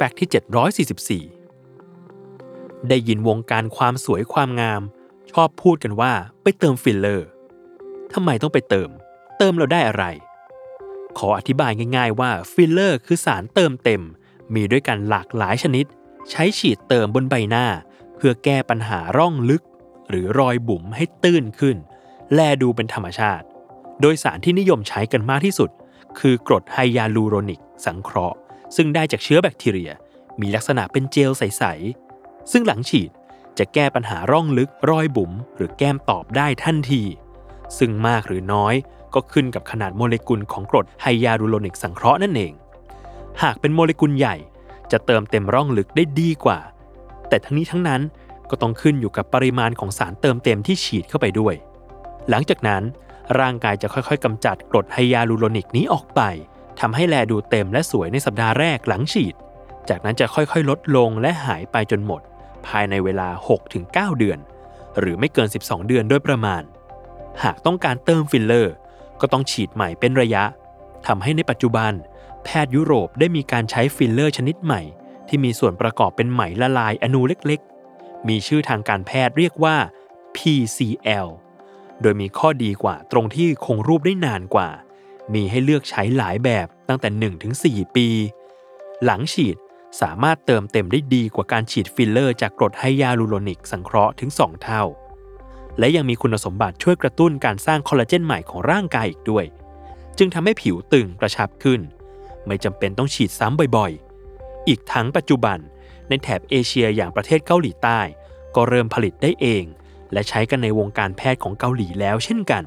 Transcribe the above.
fact ที่ 744 ได้ยินวงการความสวยความงาม ชอบพูดกันว่าไปเติมฟิลเลอร์ทำไมต้องไปเติม เติมเราได้อะไร ขออธิบายง่ายๆว่าฟิลเลอร์คือสารเติมเต็ม มีด้วยกันหลากหลายชนิด ใช้ฉีดเติมบนใบหน้า เพื่อแก้ปัญหาร่องลึก หรือรอยบุ๋มให้ตื้นขึ้น แลดูเป็นธรรมชาติ โดยสารที่นิยมใช้กันมากที่สุด คือกรดไฮยาลูโรนิก สังเคราะห์ ซึ่งได้จากเชื้อแบคทีเรีย มีลักษณะเป็นเจลใส ๆ ซึ่งหลังฉีดจะแก้ปัญหาร่องลึกรอยบุ๋มหรือแก้มตอบได้ทันที ซึ่งมากหรือน้อยก็ขึ้นกับขนาดโมเลกุลของกรดไฮยาลูโรนิกสังเคราะห์นั่นเอง หากเป็นโมเลกุลใหญ่จะเติมเต็มร่องลึกได้ดีกว่า แต่ทั้งนี้ทั้งนั้นก็ต้องขึ้นอยู่กับปริมาณของสารเติมเต็มที่ฉีดเข้าไปด้วย หลังจากนั้นร่างกายจะค่อยๆกำจัดกรดไฮยาลูโรนิกนี้ออกไป ทำให้แลดูเต็มและสวยในสัปดาห์แรกหลังฉีด จากนั้นจะค่อยๆ ลดลงและหายไปจนหมด ภายในเวลา 6-9 เดือน หรือไม่เกิน 12 เดือนโดยประมาณ หากต้องการเติมฟิลเลอร์ ก็ต้องฉีดใหม่เป็นระยะทำให้ในปัจจุบัน แพทย์ยุโรปได้มีการใช้ฟิลเลอร์ชนิดใหม่ ที่มีส่วนประกอบเป็นไหมละลายอณูเล็กๆ มีชื่อทางการแพทย์เรียกว่า PCL โดยมีข้อดีกว่าตรงที่คงรูปได้นานกว่า มีให้เลือกใช้หลายแบบตั้งแต่ 1-4 ปี หลังฉีดสามารถเติมเต็มได้ดีกว่าการฉีดฟิลเลอร์จากกรดไฮยาลูโรนิกสังเคราะห์ถึง 2 เท่า และยังมีคุณสมบัติช่วยกระตุ้นการสร้างคอลลาเจนใหม่ของร่างกายอีกด้วย จึงทำให้ผิวตึงกระชับขึ้น ไม่จำเป็นต้องฉีดซ้ำบ่อยๆ อีกทั้งปัจจุบัน ในแถบเอเชียอย่างประเทศเกาหลีใต้ ก็เริ่มผลิตได้เอง และใช้กันในวงการแพทย์ของเกาหลีแล้วเช่นกัน